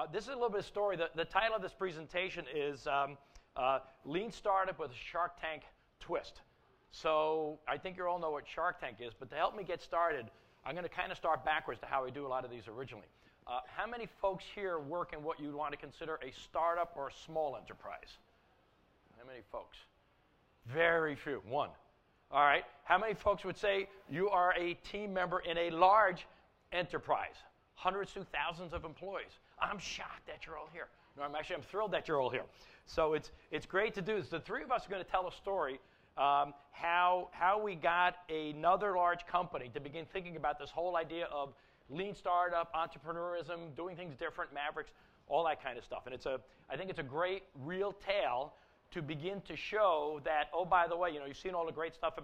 Uh, this is a little bit of story. The, the title of this presentation is um, uh, Lean Startup with a Shark Tank Twist. So I think you all know what Shark Tank is, but to help me get started, I'm going to kind of start backwards to how we do a lot of these originally. Uh, how many folks here work in what you'd want to consider a startup or a small enterprise? How many folks? Very few. One. All right. How many folks would say you are a team member in a large enterprise? Hundreds to thousands of employees. I'm shocked that you're all here. No, I'm actually I'm thrilled that you're all here. So it's it's great to do this. The three of us are going to tell a story um, how how we got another large company to begin thinking about this whole idea of lean startup, entrepreneurism, doing things different, mavericks, all that kind of stuff. And it's a I think it's a great real tale to begin to show that, oh, by the way, you know, you've seen all the great stuff about